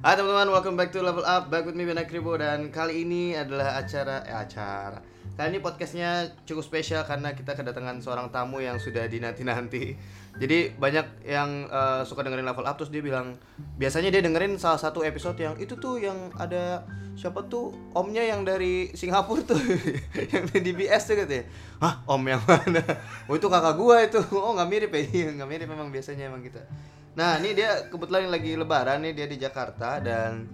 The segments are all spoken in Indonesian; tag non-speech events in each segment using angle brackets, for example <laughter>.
Hai teman-teman, welcome back to Level Up Back with me Ben Akribo Dan kali ini adalah acara Eh acara. Kali ini podcastnya cukup spesial Karena kita kedatangan seorang tamu yang sudah dinanti-nanti. Jadi banyak yang eh, suka dengerin Level Up Terus dia bilang Biasanya dia dengerin salah satu episode yang Itu tuh yang ada Siapa tuh? Omnya yang dari Singapura tuh. <laughs> Yang di BS tuh katanya. Hah om yang mana? Oh itu kakak gua itu. Oh nggak mirip ya? Iya, nggak mirip memang biasanya emang kita Nah ini dia kebetulan lagi lebaran nih dia di Jakarta dan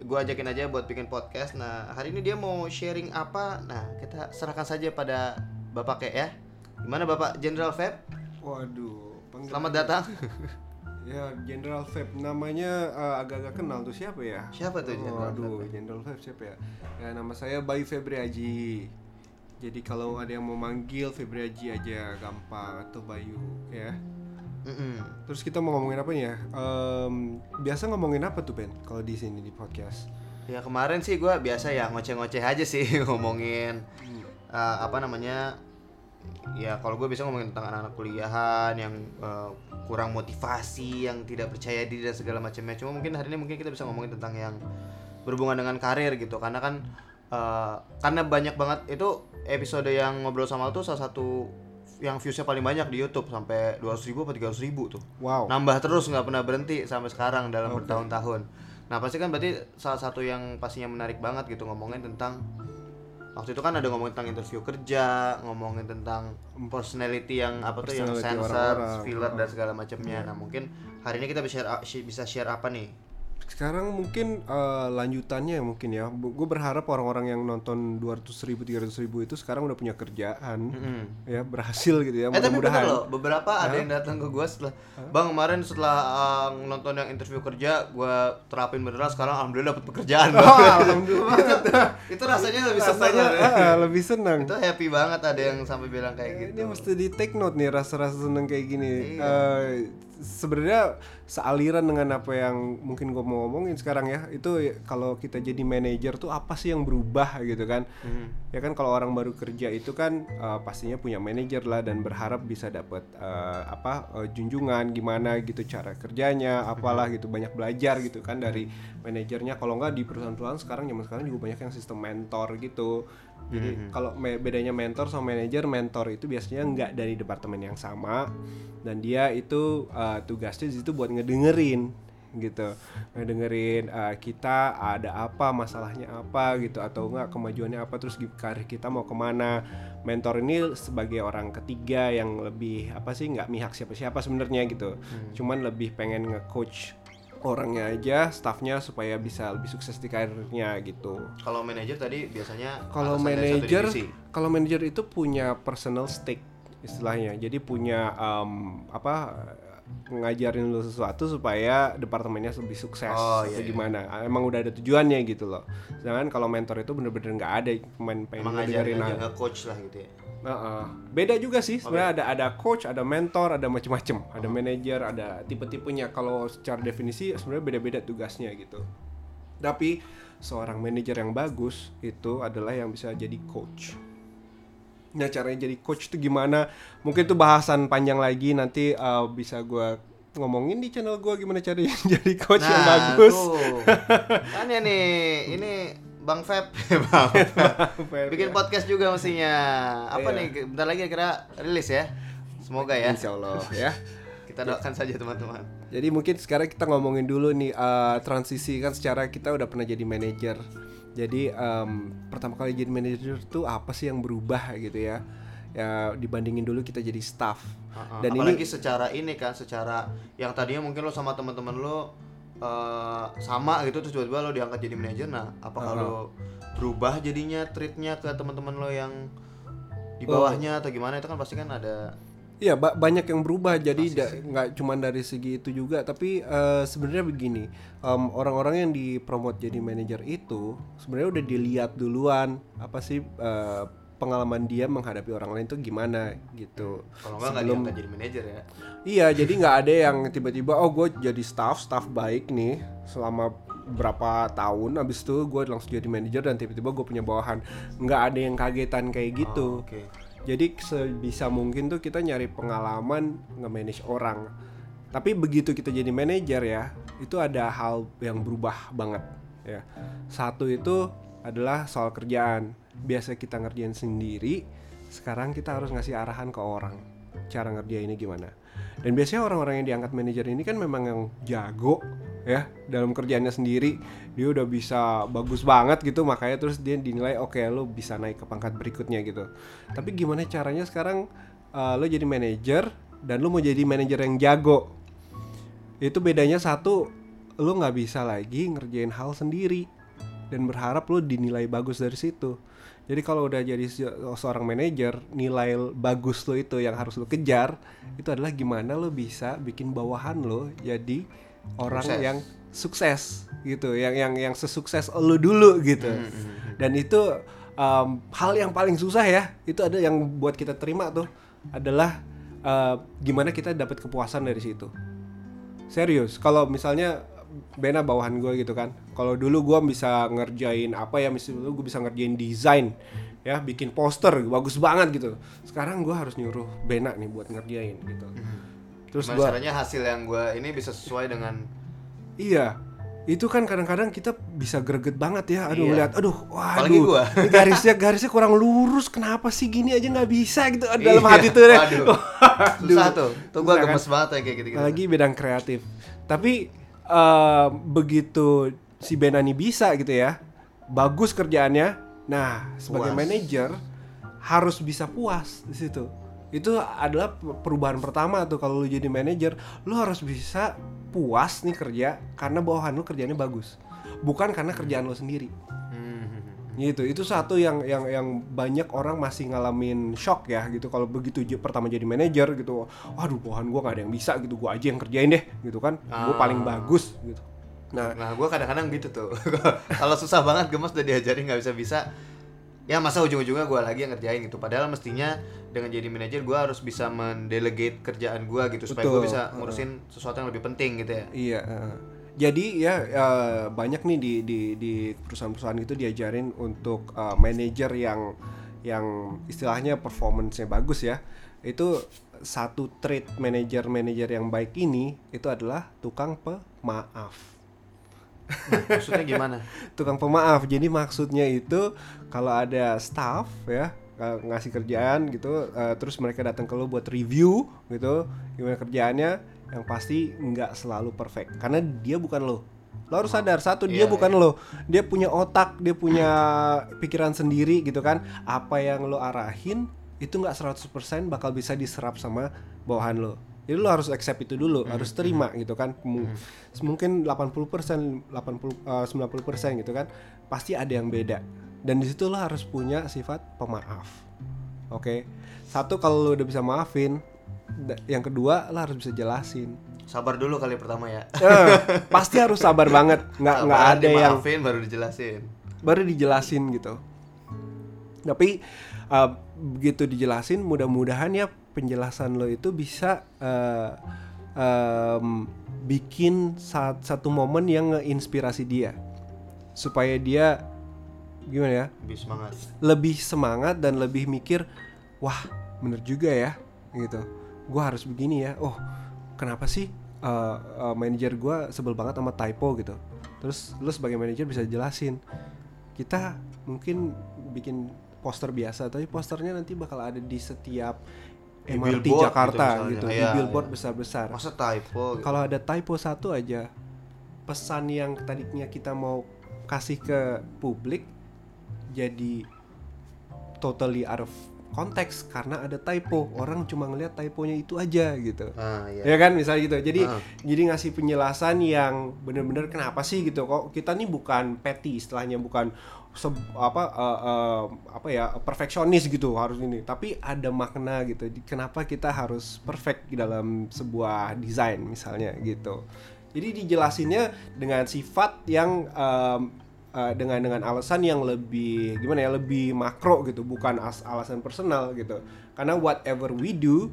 gue ajakin aja buat bikin podcast. Nah hari ini dia mau sharing apa? Nah kita serahkan saja pada bapak kayak ya. Gimana bapak Jenderal Feb? Waduh, Selamat datang. <laughs> Ya, General Feb namanya eh, agak-agak kenal tuh siapa ya? Siapa tuh General Waduh, Feb? General Feb siapa ya? Ya nama saya Bayu Febri Haji. Jadi kalau ada yang mau manggil Febri Haji aja gampang atau Bayu ya. Mm-mm. Terus kita mau ngomongin apa nih ya? Em, biasa ngomongin apa tuh Ben kalau di sini di podcast? Ya kemarin sih gue biasa ya ngoceh-ngoceh aja sih <laughs> ngomongin eh, apa namanya ya kalau gue bisa ngomongin tentang anak-anak kuliahan yang eh, kurang motivasi yang tidak percaya diri dan segala macamnya cuma mungkin hari ini mungkin kita bisa ngomongin tentang yang berhubungan dengan karir gitu karena kan eh, karena banyak banget itu episode yang ngobrol sama lu tuh salah satu yang viewsnya paling banyak di YouTube sampai 200 ribu atau 300 ribu tuh Wow. nambah terus nggak pernah berhenti sampai sekarang dalam Oke. bertahun-tahun. Nah pasti kan berarti salah satu yang pastinya menarik banget gitu ngomongin tentang waktu itu kan ada ngomongin tentang interview kerja, ngomongin tentang personality yang apa tuh yang Personality sensor, filler dan segala macamnya. Nah mungkin hari ini kita bisa share, bisa share apa nih? Sekarang mungkin eh, lanjutannya ya mungkin ya. Gue berharap orang-orang yang nonton 200 ribu, 300 ribu itu sekarang udah punya kerjaan. Mm-mm. Ya berhasil gitu ya. Eh Mudah-mudahan. loh, beberapa ada yang datang ke gue setelah Bang kemarin setelah uh, nonton yang interview kerja, gue terapin beneran sekarang alhamdulillah dapat pekerjaan. <laughs> Oh, alhamdulillah itu, <laughs> itu rasanya lebih senang. rasanya loh. ah, lebih senang. itu happy banget ada yang sampai bilang kayak gitu Ini mesti di take note nih rasa-rasa seneng kayak gini. Iya. Eh, Sebenarnya sealiran dengan apa yang mungkin gue mau ngomongin sekarang ya itu kalau kita jadi manajer tuh apa sih yang berubah gitu kan? Hmm. Ya kan kalau orang baru kerja itu kan eh, pastinya punya manajer lah dan berharap bisa dapat eh, apa eh, junjungan gimana gitu cara kerjanya apalah gitu banyak belajar gitu kan dari manajernya kalau nggak di perusahaan-perusahaan sekarang zaman sekarang juga banyak yang sistem mentor gitu jadi kalau me- bedanya mentor sama manajer mentor itu biasanya nggak dari departemen yang sama. Dan dia itu eh, tugasnya di situ buat ngedengerin gitu. Ngedengerin eh, kita ada apa masalahnya apa gitu. Atau enggak kemajuannya apa terus karir kita mau ke mana. Mentor ini sebagai orang ketiga yang lebih apa sih nggak mihak siapa-siapa sebenarnya gitu. Cuman lebih pengen nge-coach orangnya aja staffnya supaya bisa lebih sukses di karirnya gitu. Kalau manajer tadi biasanya kalau manajer kalau manajer itu punya personal stake istilahnya. Jadi punya em, apa ngajarin lu sesuatu supaya departemennya lebih sukses Oh, atau iya, iya. gimana. Emang udah ada tujuannya gitu loh. Sedangkan kalau mentor itu bener-bener nggak ada cuma pengen emang ngajarin ngedengerin aja nge-coach lah gitu ya? Heeh. beda juga sih sebenarnya ada ada coach ada mentor ada macem-macem. Ada manajer ada tipe-tipenya. Kalau secara definisi sebenarnya beda-beda tugasnya gitu. Tapi seorang manajer yang bagus itu adalah yang bisa jadi coach Nah caranya jadi coach itu gimana? Mungkin itu bahasan panjang lagi nanti uh, bisa gua ngomongin di channel gua gimana caranya <laughs> jadi coach yang bagus. Nah, tuh. <laughs> kan ya nih ini Bang Feb <laughs> Bang Feb. bikin podcast juga mestinya apa Iya. nih bentar lagi kira rilis ya semoga ya Insya Allah ya. kita doakan saja teman-teman Jadi mungkin sekarang kita ngomongin dulu nih uh, transisi kan secara kita udah pernah jadi manajer. Jadi um, pertama kali jadi manajer tuh apa sih yang berubah gitu ya? Ya dibandingin dulu kita jadi staff. Uh-uh. Dan apalagi ini secara ini kan secara yang tadinya mungkin lo sama teman-teman lo eh, sama gitu terus tiba-tiba lo diangkat jadi manajer nah apakah Uh-huh. lo berubah jadinya treatnya ke teman-teman lo yang di Oh. bawahnya atau gimana itu kan pasti kan ada Iya ba- banyak yang berubah. Jadi da- nggak cuma dari segi itu juga tapi eh, sebenarnya begini em, orang-orang yang dipromot jadi manajer itu sebenarnya udah dilihat duluan apa sih eh, pengalaman dia menghadapi orang lain tuh gimana gitu. Kalau nggak nggak Sebelum- jadi manajer ya. Iya, jadi nggak ada yang tiba-tiba oh gue jadi staff, staff baik nih selama berapa tahun, abis itu gue langsung jadi manajer dan tiba-tiba gue punya bawahan. Nggak ada yang kagetan kayak gitu. Oh, oke Jadi sebisa mungkin tuh kita nyari pengalaman nge-manage orang. Tapi begitu kita jadi manajer ya, itu ada hal yang berubah banget ya. Satu itu adalah soal kerjaan. Biasa kita ngerjain sendiri, sekarang kita harus ngasih arahan ke orang cara ngerjainnya gimana. Dan biasanya orang-orang yang diangkat manajer ini kan memang yang jago ya dalam kerjaannya sendiri dia udah bisa bagus banget gitu makanya terus dia dinilai oke okay, lo bisa naik ke pangkat berikutnya gitu. Tapi gimana caranya sekarang uh, lo jadi manajer dan lo mau jadi manajer yang jago? Itu bedanya satu lo nggak bisa lagi ngerjain hal sendiri dan berharap lo dinilai bagus dari situ. Jadi kalau udah jadi seorang manajer nilai bagus lo itu yang harus lo kejar itu adalah gimana lo bisa bikin bawahan lo jadi orang sukses. yang sukses gitu yang yang yang sesukses lo dulu gitu mm -hmm. dan itu um, hal yang paling susah ya itu ada yang buat kita terima tuh adalah uh, gimana kita dapat kepuasan dari situ serius kalau misalnya Bena bawahan gue gitu kan kalau dulu gue bisa ngerjain apa ya misalnya gue bisa ngerjain desain ya bikin poster bagus banget gitu sekarang gue harus nyuruh Bena nih buat ngerjain gitu hmm. Terus gue caranya hasil yang gue ini bisa sesuai dengan iya itu kan kadang-kadang kita bisa greget banget ya aduh iya. lihat aduh waduh gua. garisnya garisnya kurang lurus kenapa sih gini aja nggak bisa gitu dalam iya. hati tuh deh <laughs> waduh. susah tuh tuh gue kan? gemes banget ya kayak gitu, -gitu. lagi bidang kreatif tapi uh, begitu si Benani bisa gitu ya bagus kerjaannya nah sebagai manajer harus bisa puas di situ itu adalah perubahan pertama tuh kalau lu jadi manajer. Lu harus bisa puas nih kerja karena bawahan lu kerjanya bagus. Bukan karena kerjaan lu sendiri. Hmm. gitu. Itu satu yang yang yang banyak orang masih ngalamin shock ya gitu. Kalau begitu pertama jadi manajer gitu waduh bawahan gua gak ada yang bisa gitu. Gua aja yang kerjain deh gitu kan. Ah. gue paling bagus gitu. Nah nah gue kadang-kadang gitu tuh. <laughs> Kalau susah banget gemes udah diajarin nggak bisa bisa ya masa ujung-ujungnya gue lagi yang ngerjain gitu. Padahal mestinya dengan jadi manajer gue harus bisa mendelegate kerjaan gue gitu supaya gue bisa ngurusin sesuatu yang lebih penting gitu ya. Iya uh. jadi ya uh, banyak nih di di di perusahaan-perusahaan itu diajarin untuk uh, manajer yang yang istilahnya performance-nya bagus ya. Itu satu trait manajer-manajer yang baik ini itu adalah tukang pemaaf Nah, maksudnya gimana? <laughs> Tukang pemaaf. Jadi maksudnya itu kalau ada staff ya ngasih kerjaan gitu, uh, terus mereka datang ke lo buat review gitu, gimana kerjaannya, yang pasti nggak selalu perfect karena dia bukan lo. Lo harus sadar satu dia yeah, bukan yeah. lo, dia punya otak, dia punya pikiran sendiri gitu kan. Apa yang lo arahin itu nggak 100% bakal bisa diserap sama bawahan lo jadi lo harus accept itu dulu, hmm. harus terima hmm. gitu kan. Hmm. Mungkin 80%, 80 uh, 90% gitu kan. Pasti ada yang beda. Dan di situ lo harus punya sifat pemaaf. Oke. Okay? Satu kalau lo udah bisa maafin, yang kedua lo harus bisa jelasin. Sabar dulu kali pertama ya. Eh, pasti harus sabar banget. Nggak nggak ada yang maafin baru dijelasin. Baru dijelasin gitu. Tapi uh, begitu dijelasin mudah-mudahan ya penjelasan lo itu bisa uh, um, bikin saat satu momen yang ngeinspirasi dia. Supaya dia gimana ya? Lebih semangat. Lebih semangat dan lebih mikir wah bener juga ya gitu. Gue harus begini ya. Oh kenapa sih uh, uh, manajer gue sebel banget sama typo gitu. Terus lo sebagai manajer bisa jelasin kita mungkin bikin poster biasa tapi posternya nanti bakal ada di setiap MRT billboard Jakarta gitu, gitu di iya, billboard iya. besar-besar. Masa typo? Gitu. Kalau ada typo satu aja, pesan yang tadinya kita mau kasih ke publik jadi totally out of konteks karena ada typo orang cuma ngeliat typonya itu aja gitu ah, iya. ya kan misalnya gitu jadi ah. jadi ngasih penjelasan yang bener-bener kenapa sih gitu kok kita nih bukan petty istilahnya bukan se apa uh, uh, apa ya perfeksionis gitu harus ini. Tapi ada makna gitu kenapa kita harus perfect di dalam sebuah desain misalnya gitu. Jadi dijelasinnya dengan sifat yang um, uh, dengan dengan alasan yang lebih gimana ya lebih makro gitu bukan as alasan personal gitu. Karena whatever we do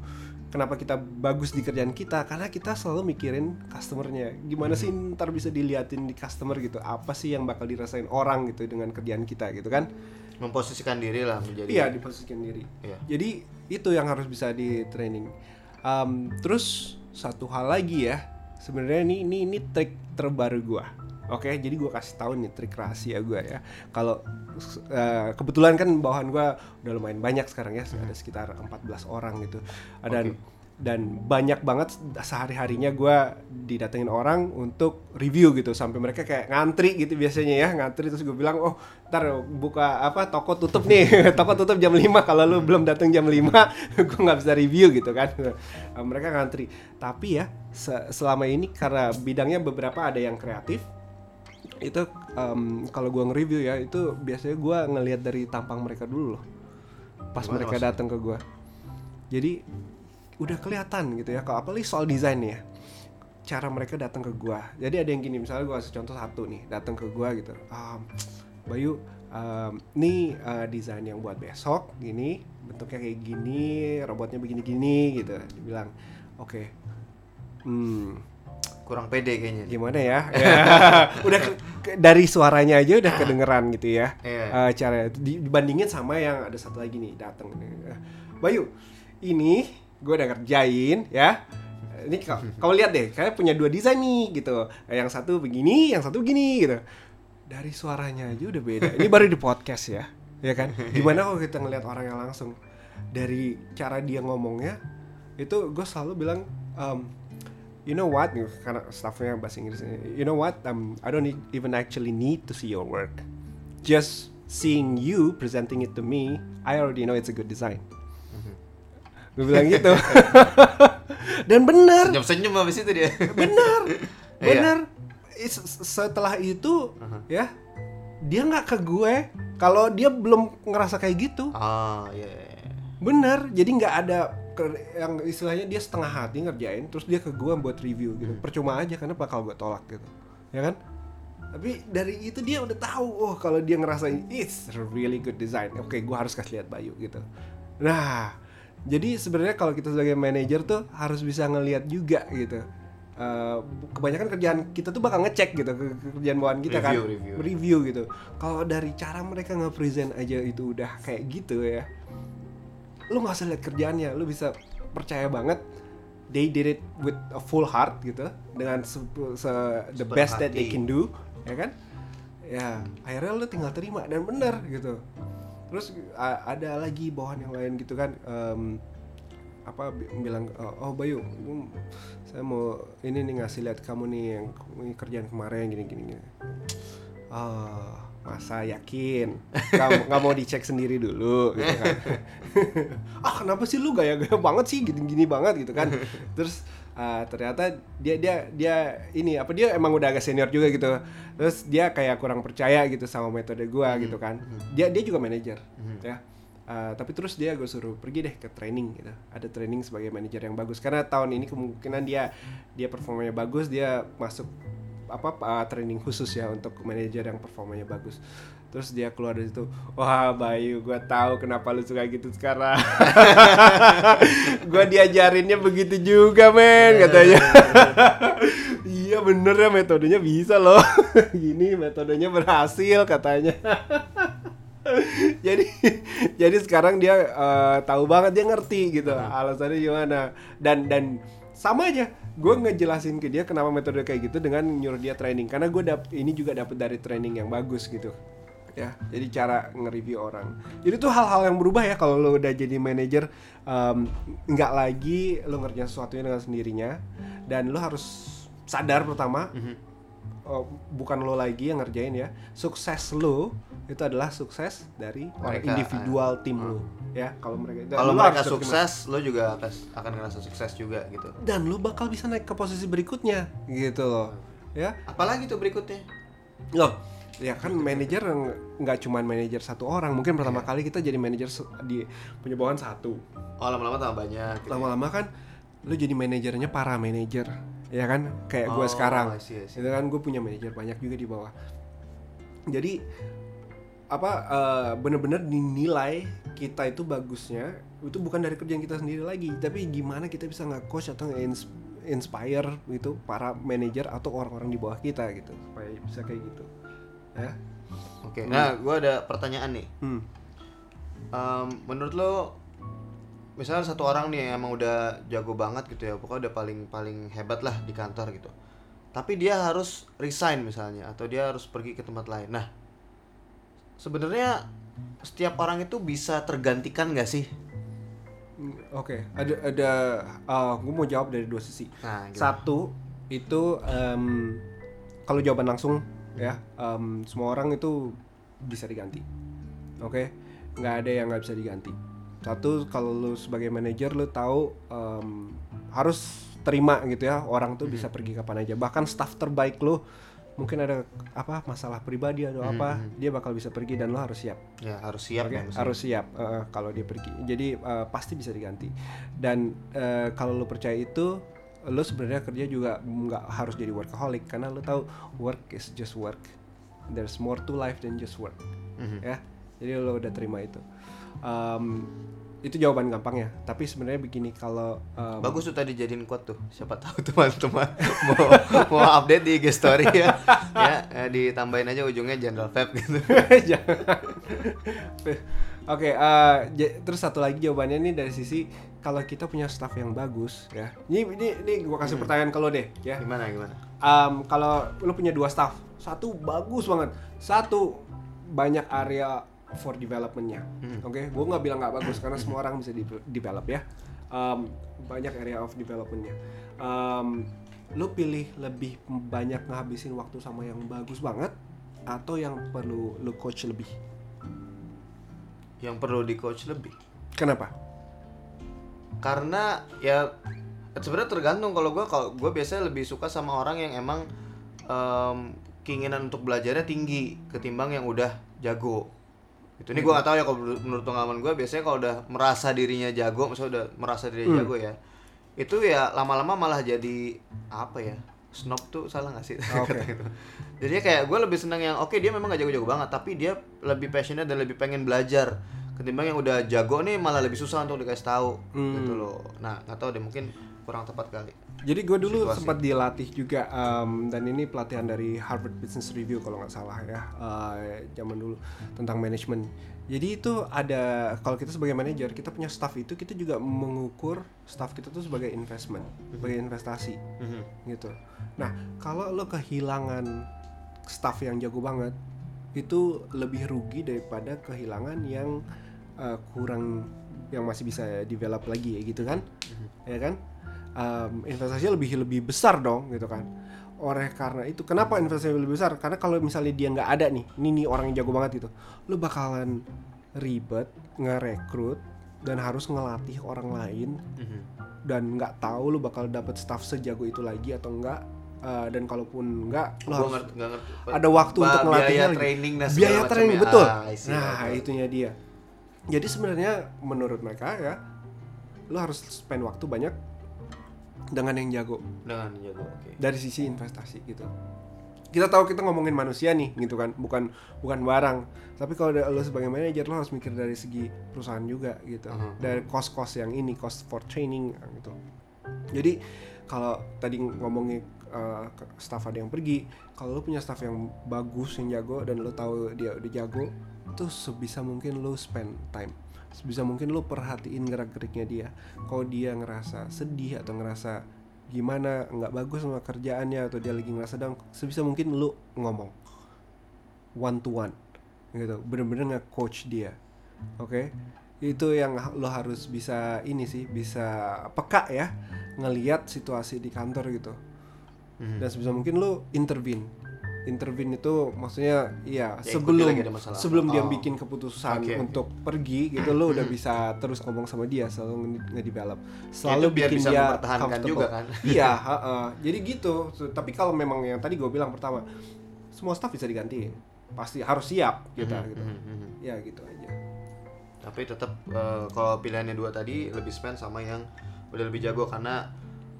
kenapa kita bagus di kerjaan kita? Karena kita selalu mikirin customernya. Gimana sih ntar bisa diliatin di customer gitu? Apa sih yang bakal dirasain orang gitu dengan kerjaan kita gitu kan? Memposisikan diri lah menjadi iya diposisikan diri. Iya. jadi itu yang harus bisa di training. Um, terus satu hal lagi ya, sebenarnya ini ini ini trik terbaru gua. Oke, jadi gua kasih tahu nih trik rahasia gua ya. Kalau uh, kebetulan kan bawahan gua udah lumayan banyak sekarang ya, ada sekitar 14 orang gitu. Dan dan banyak banget sehari harinya gua didatengin orang untuk review gitu sampai mereka kayak ngantri gitu biasanya ya ngantri. Terus gue bilang oh ntar buka apa toko tutup nih. <laughs> Toko tutup jam 5 kalau lu belum datang jam 5 <laughs> gue nggak bisa review gitu kan. Mereka ngantri. Tapi ya se selama ini karena bidangnya beberapa ada yang kreatif itu um, kalau gua nge-review ya itu biasanya gua ngelihat dari tampang mereka dulu loh. Pas Gimana mereka datang ke gua. Jadi udah kelihatan gitu ya kalau apalagi soal desain ya. Cara mereka datang ke gua. Jadi ada yang gini misalnya gua kasih contoh satu nih datang ke gua gitu. Um, Bayu um, ini uh, desain yang buat besok gini bentuknya kayak gini robotnya begini-gini gitu. Dibilang oke okay. hmm kurang pede kayaknya. gimana ya, <laughs> ya. Udah dari suaranya aja udah kedengeran gitu ya. Iya. uh, cara dibandingin sama yang ada satu lagi nih datang Bayu ini gue udah ngerjain ya. Ini kau, <laughs> kau lihat deh kayak punya dua desain nih gitu. Yang satu begini yang satu begini gitu. Dari suaranya aja udah beda. Ini baru di podcast ya ya kan? Gimana kalau kita ngelihat orang yang langsung? Dari cara dia ngomongnya itu gue selalu bilang um, you know what? Karena staffnya bahasa Inggris you know what? Um, I don't need, even actually need to see your work. Just seeing you presenting it to me I already know it's a good design. Gue bilang gitu. <laughs> Dan benar. Senyum senyum habis itu dia. Benar. <laughs> Iya. benar. Is- setelah itu ya dia nggak ke gue kalau dia belum ngerasa kayak gitu. Ah iya iya, iya. bener jadi nggak ada yang istilahnya dia setengah hati ngerjain terus dia ke gue buat review gitu. Percuma aja karena bakal gue tolak gitu? Ya kan? Tapi dari itu dia udah tahu oh kalau dia ngerasain it's really good design. Oke gue harus kasih lihat Bayu gitu. Nah jadi sebenarnya kalau kita sebagai manajer tuh harus bisa ngelihat juga gitu. Eh, kebanyakan kerjaan kita tuh bakal ngecek gitu ke ke kerjaan bawaan kita kan. Review, review. review gitu. Kalau dari cara mereka nge-present aja itu udah kayak gitu ya lu nggak usah lihat kerjaannya lu bisa percaya banget they did it with a full heart gitu dengan se, se- the best that they can do ya kan? Ya akhirnya lu tinggal terima dan bener gitu. Terus ada lagi bawahan yang lain gitu kan em, apa bi- bilang oh Bayu gua- saya mau ini nih ngasih lihat kamu nih yang kerjaan kemarin gini gini gini. Oh masa yakin? Nggak mau dicek sendiri dulu gitu kan. <laughs> Ah kenapa sih lu gaya-gaya banget sih? Gini-gini banget gitu kan. Terus ah, ternyata dia dia dia ini apa dia emang udah agak senior juga gitu. Terus dia kayak kurang percaya gitu sama metode gua gitu kan. dia dia juga manajer ya. Uh, tapi terus dia gue suruh pergi deh ke training gitu. Ada training sebagai manajer yang bagus. Karena tahun ini kemungkinan dia dia performanya bagus dia masuk apa uh, training khusus ya untuk manajer yang performanya bagus. Terus dia keluar dari situ wah Bayu gue tahu kenapa lu suka gitu sekarang. <laughs> Gue diajarinnya begitu juga men katanya. <laughs> Iya bener ya metodenya bisa loh. <laughs> Gini metodenya berhasil katanya. Jadi jadi sekarang dia eh, tahu banget dia ngerti gitu alasannya gimana. Dan dan sama aja gue ngejelasin ke dia kenapa metode kayak gitu dengan nyuruh dia training. Karena gue dap ini juga dapet dari training yang bagus gitu. Ya jadi cara nge-review orang. Jadi tuh hal-hal yang berubah ya kalau lo udah jadi manajer nggak lagi lo ngerjain sesuatunya dengan sendirinya dan lo harus sadar pertama oh, bukan lo lagi yang ngerjain ya. Sukses lo itu adalah sukses dari Mereka, individual tim lo ya. Kalau mereka kalau mereka sukses lo juga akan akan ngerasa sukses juga gitu. Dan lo bakal bisa naik ke posisi berikutnya gitu loh ya. Apalagi tuh berikutnya? Loh ya kan manajer nggak cuman manajer satu orang mungkin pertama kali kita jadi manajer di punya bawahan satu. Oh lama-lama tambah banyak gitu. lama-lama kan lu jadi manajernya para manajer ya kan? Kayak gue Oh, sekarang. I see, I see. itu kan gue punya manajer banyak juga di bawah. Jadi apa eh, bener-bener dinilai kita itu bagusnya itu bukan dari kerjaan kita sendiri lagi tapi gimana kita bisa nge-coach atau nge- inspire gitu para manajer atau orang-orang di bawah kita gitu supaya bisa kayak gitu. Ya? Oke nah gue ada pertanyaan nih. Hmm. Em, menurut lo misalnya satu orang nih yang emang udah jago banget gitu ya pokoknya udah paling paling hebat lah di kantor gitu tapi dia harus resign misalnya atau dia harus pergi ke tempat lain. Nah sebenarnya setiap orang itu bisa tergantikan nggak sih Oke, ada ada gue mau jawab dari dua sisi. nah gimana? Satu itu em, kalau jawaban langsung ya em, semua orang itu bisa diganti. Oke, nggak ada yang nggak bisa diganti. Satu kalau lu sebagai manajer lu tahu em, harus terima gitu ya orang tuh bisa pergi kapan aja. Bahkan staff terbaik lu mungkin ada apa masalah pribadi atau apa dia bakal bisa pergi dan lo harus siap. ya harus siap Oke, ya harus siap eh, kalau dia pergi. Jadi eh, pasti bisa diganti. Dan eh, kalau lo percaya itu, lo sebenarnya kerja juga nggak harus jadi workaholic karena lo tahu work is just work. There's more to life than just work. Mhm. Ya, jadi lo udah terima itu. Em, itu jawaban gampangnya. Tapi sebenarnya begini kalau em, Bagus tuh tadi jadiin quote tuh. Siapa tahu teman-teman <laughs> mau mau update di IG story ya. ya, eh, ditambahin aja ujungnya General Fab gitu. <laughs> Oke, eh, j- terus satu lagi jawabannya nih dari sisi kalau kita punya staff yang bagus ya. Ini ini ini gua kasih pertanyaan ke lo deh ya. Gimana gimana? Em, kalau lo punya dua staff, satu bagus banget, satu banyak area for developmentnya. Oke, gua nggak bilang nggak bagus karena semua orang bisa di develop ya. Em, banyak area of developmentnya. Em, lo pilih lebih banyak ngabisin waktu sama yang bagus banget atau yang perlu lo coach lebih? Yang perlu di coach lebih. Kenapa? Karena ya sebenarnya tergantung kalau gua kalau gue biasanya lebih suka sama orang yang emang em, keinginan untuk belajarnya tinggi ketimbang yang udah jago. Itu ini gua nggak tahu ya kalau menurut- pengalaman gue biasanya kalau udah merasa dirinya jago, misalnya udah merasa dirinya jago ya, itu ya lama-lama malah jadi apa ya? Snob tuh salah gak sih? <laughs> Kata gitu. Jadinya kayak gue lebih senang yang oke dia memang gak jago-jago banget, tapi dia lebih passionate dan lebih pengen belajar ketimbang yang udah jago nih malah lebih susah untuk dikasih tahu gitu loh. Nah nggak tahu deh mungkin kurang tepat kali. Jadi gue dulu Situasi. sempat dilatih juga em, dan ini pelatihan dari Harvard Business Review kalau nggak salah ya eh, zaman dulu tentang manajemen. Jadi itu ada kalau kita sebagai manajer kita punya staff itu kita juga mengukur staff kita tuh sebagai investment, sebagai investasi gitu. Nah kalau lo kehilangan staff yang jago banget itu lebih rugi daripada kehilangan yang eh, kurang yang masih bisa develop lagi ya gitu kan, ya kan? Um, investasinya lebih lebih besar dong gitu kan. Oleh karena itu kenapa investasinya lebih besar? Karena kalau misalnya dia nggak ada nih ini nih orang yang jago banget gitu lu bakalan ribet ngerekrut dan harus ngelatih orang lain. Dan nggak tahu lu bakal dapet staff sejago itu lagi atau enggak Uh, dan kalaupun enggak lu Gue harus ngerti, ngerti. ada waktu Ba- untuk ngelatihnya biaya training dan biaya macamnya. training betul. Ah, see, nah oke. itunya dia. Jadi sebenarnya menurut mereka ya lu harus spend waktu banyak dengan yang jago dengan jago. Oke. dari sisi investasi gitu kita tahu kita ngomongin manusia nih gitu kan bukan bukan barang tapi kalau lo sebagai manajer lo harus mikir dari segi perusahaan juga gitu Mhm. dari cost cost yang ini cost for training gitu jadi kalau tadi ngomongin uh, staff ada yang pergi kalau lo punya staff yang bagus yang jago dan lo tahu dia udah jago itu sebisa mungkin lo spend time sebisa mungkin lo perhatiin gerak geriknya dia. Kalau dia ngerasa sedih atau ngerasa gimana nggak bagus sama kerjaannya atau dia lagi ngerasa down sebisa mungkin lo ngomong. One to one gitu. Bener-bener nge-coach dia oke? Itu yang lo harus bisa ini sih bisa peka ya ngeliat situasi di kantor gitu. Mhm. dan sebisa mungkin lo intervene intervene itu maksudnya iya Ya, ikuti sebelum sebelum dia Oh. bikin keputusan oke. untuk pergi gitu lo udah <clears throat> bisa terus ngomong sama dia selalu nge- nge-develop Ya, selalu itu biar bikin bisa dia mempertahankan comfortable. juga kan. <laughs> <laughs> iya ha-ha. jadi gitu So, tapi kalau memang yang tadi gue bilang pertama semua staff bisa diganti pasti harus siap kita Mhm, gitu mhm, mhm. ya gitu aja Tapi tetap eh, kalau pilihannya dua tadi lebih spend sama yang udah lebih jago karena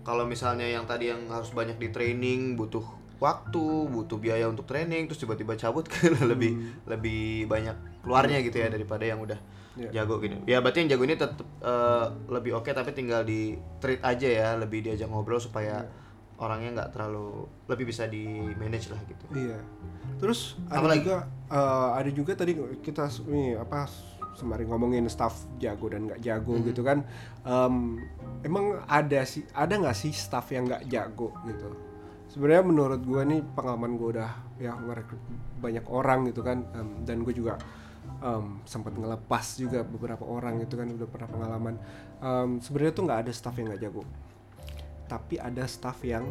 kalau misalnya yang tadi yang harus banyak di training butuh waktu, butuh biaya untuk training terus tiba-tiba cabut <laughs> kan lebih lebih banyak keluarnya gitu ya daripada yang udah Iya. jago gitu. Ya berarti yang jago ini tetap eh, lebih oke tapi tinggal di treat aja ya, lebih diajak ngobrol supaya orangnya nggak terlalu lebih bisa di manage lah gitu. Iya. Terus ada Apa lagi? juga eh, ada juga tadi kita ini apa sembari ngomongin staff jago dan nggak jago Mhm. gitu kan em, emang ada sih ada nggak sih staff yang nggak jago gitu sebenarnya menurut gue nih pengalaman gue udah ya ngerekrut banyak orang gitu kan em, dan gue juga em, sempat ngelepas juga beberapa orang itu kan udah pernah pengalaman Em, sebenarnya tuh nggak ada staff yang nggak jago tapi ada staff yang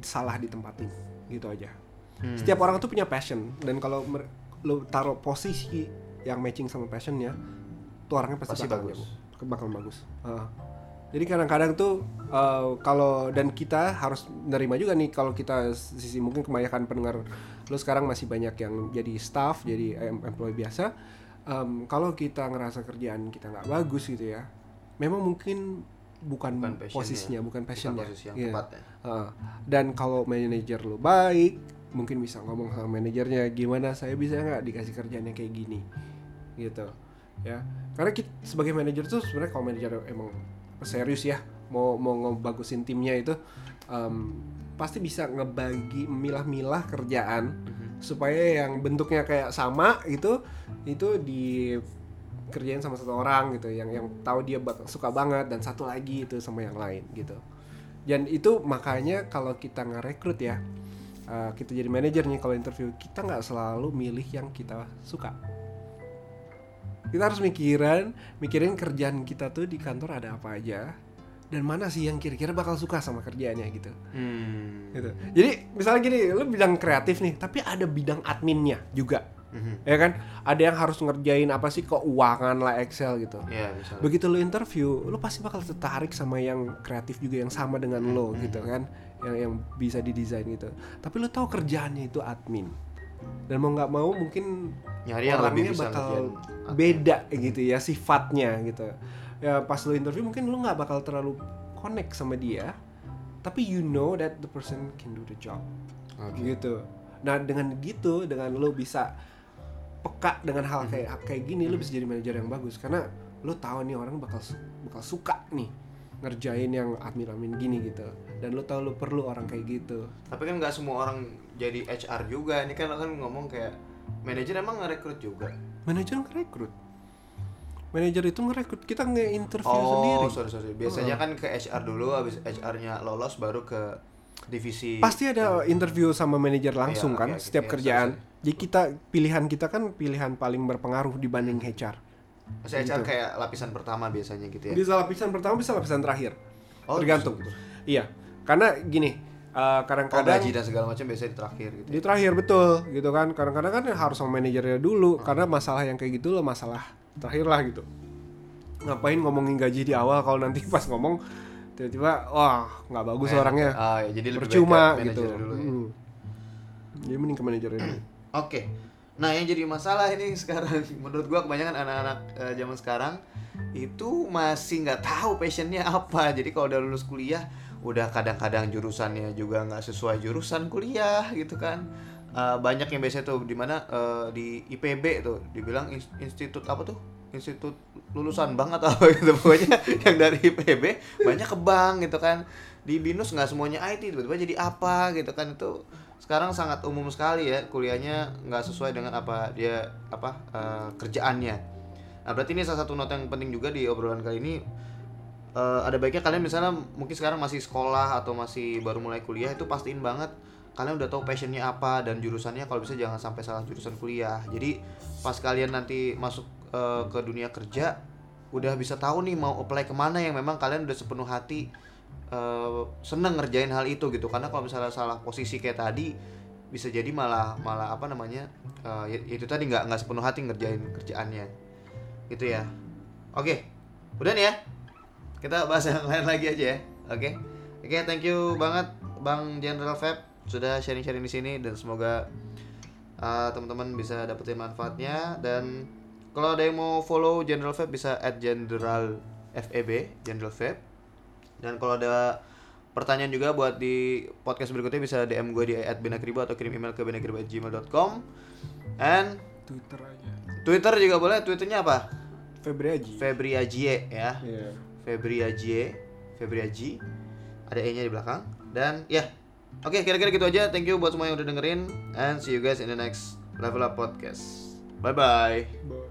salah ditempatin gitu aja Hmm. setiap orang tuh punya passion dan kalau lo taruh posisi yang matching sama passionnya tuh orangnya pasti, Pasti bakal bagus. jago. bakal bagus Heeh. Jadi kadang-kadang tuh eh, kalau dan kita harus nerima juga nih kalau kita sisi mungkin kebanyakan pendengar lo sekarang masih banyak yang jadi staff jadi em- employee biasa Em, kalau kita ngerasa kerjaan kita nggak bagus gitu ya memang mungkin bukan, Bukan posisinya bukan passionnya posisi yang Iya. tepat ya. Heeh. dan kalau manajer lo baik mungkin bisa ngomong sama manajernya gimana saya bisa nggak dikasih kerjaan yang kayak gini gitu ya karena kita sebagai manajer tuh sebenarnya kalau manajer emang serius ya mau mau ngebagusin timnya itu em, pasti bisa ngebagi milah-milah kerjaan supaya yang bentuknya kayak sama gitu itu di kerjain sama satu orang gitu yang yang tahu dia bak- suka banget dan satu lagi itu sama yang lain gitu. Dan itu makanya kalau kita ngerekrut ya uh, kita jadi manajer nih kalau interview kita nggak selalu milih yang kita suka kita harus mikirin mikirin kerjaan kita tuh di kantor ada apa aja. Dan mana sih yang kira-kira bakal suka sama kerjaannya gitu. Hmm. gitu. Jadi misalnya gini lu bidang kreatif nih tapi ada bidang adminnya juga. Mhm. ya kan? Ada yang harus ngerjain apa sih keuangan lah Excel gitu. Iya, bisa. begitu lo interview lo pasti bakal tertarik sama yang kreatif juga yang sama dengan lo gitu kan? Yang yang bisa didesain gitu. Tapi lo tahu kerjaannya itu admin dan mau nggak mau mungkin Nyari yang lebih orangnya bisa bakal ngerjain. beda gitu ya sifatnya gitu. Ya pas lo interview mungkin lo nggak bakal terlalu connect sama dia tapi you know that the person can do the job. Oke. gitu. Nah dengan gitu dengan lo bisa peka dengan hal kayak kayak gini lo bisa jadi manajer yang bagus. Karena lo tahu nih orang bakal bakal suka nih ngerjain yang admin admin gini gitu. Dan lo tahu lo perlu orang kayak gitu. Tapi kan nggak semua orang jadi HR juga. Ini kan kan ngomong kayak manajer emang ngerekrut juga. manajer ngerekrut manajer itu ngerekrut kita nge-interview Oh, sendiri. sorry sorry. Biasanya kan ke HR dulu, habis HR-nya lolos baru ke divisi. pasti ada interview sama manajer langsung Iya, kan oke, setiap oke, kerjaan. sorry, jadi kita pilihan kita kan pilihan paling berpengaruh dibanding HR Maksudnya HR kayak lapisan pertama biasanya gitu ya. bisa lapisan pertama bisa lapisan terakhir Oh, tergantung gitu. iya karena gini eh, Oh, kadang-kadang gaji dan segala macam biasanya di terakhir gitu. di terakhir betul gitu kan kadang-kadang kan harus sama manajernya dulu karena masalah yang kayak gitu loh masalah terakhir lah gitu ngapain ngomongin gaji di awal kalau nanti <laughs> pas ngomong tiba-tiba wah nggak bagus Eh, orangnya Ah, ya, jadi lebih percuma gitu dulu ya. Hmm. jadi mending ke manajernya dulu <clears throat> Oke. Nah, yang jadi masalah ini <laughs> sekarang menurut gua kebanyakan anak-anak eh, zaman sekarang itu masih nggak tahu passionnya apa. Jadi kalau udah lulus kuliah, udah kadang-kadang jurusannya juga nggak sesuai jurusan kuliah gitu kan. Eh, banyak yang biasanya tuh di mana eh, di IPB tuh dibilang ins- institut apa tuh? Institut lulusan bank atau apa gitu <laughs> pokoknya yang dari IPB banyak ke bank gitu kan. Di BINUS nggak semuanya IT tiba-tiba jadi apa gitu kan itu sekarang sangat umum sekali ya kuliahnya nggak sesuai dengan apa dia apa eh, kerjaannya. Nah berarti ini salah satu note yang penting juga di obrolan kali ini Eh, ada baiknya kalian misalnya mungkin sekarang masih sekolah atau masih baru mulai kuliah itu pastiin banget kalian udah tahu passionnya apa dan jurusannya kalau bisa jangan sampai salah jurusan kuliah. Jadi pas kalian nanti masuk eh, ke dunia kerja udah bisa tahu nih mau apply ke mana yang memang kalian udah sepenuh hati eh, seneng ngerjain hal itu gitu. Karena kalau misalnya salah posisi kayak tadi bisa jadi malah malah apa namanya ya- itu tadi nggak nggak sepenuh hati ngerjain kerjaannya. Gitu ya. Oke udah nih ya. Kita bahas yang <laughs> lain lagi aja ya. Oke. Oke thank you banget bang General Feb sudah sharing-sharing di sini dan semoga uh, teman-teman bisa dapetin manfaatnya. Dan kalau ada yang mau follow General Feb bisa at General FEB General Feb dan kalau ada pertanyaan juga buat di podcast berikutnya bisa DM gue di @benakribo atau kirim email ke benakribo@gmail.com and Twitter aja. Twitter juga boleh. Twitternya apa? Febri Aji. Febri Ajie ya. Iya. Febri Ajie Febri Aji. Ada E nya di belakang. Dan ya. Oke kira-kira gitu aja. Thank you buat semua yang udah dengerin. And see you guys in the next level up podcast. Bye bye Bye.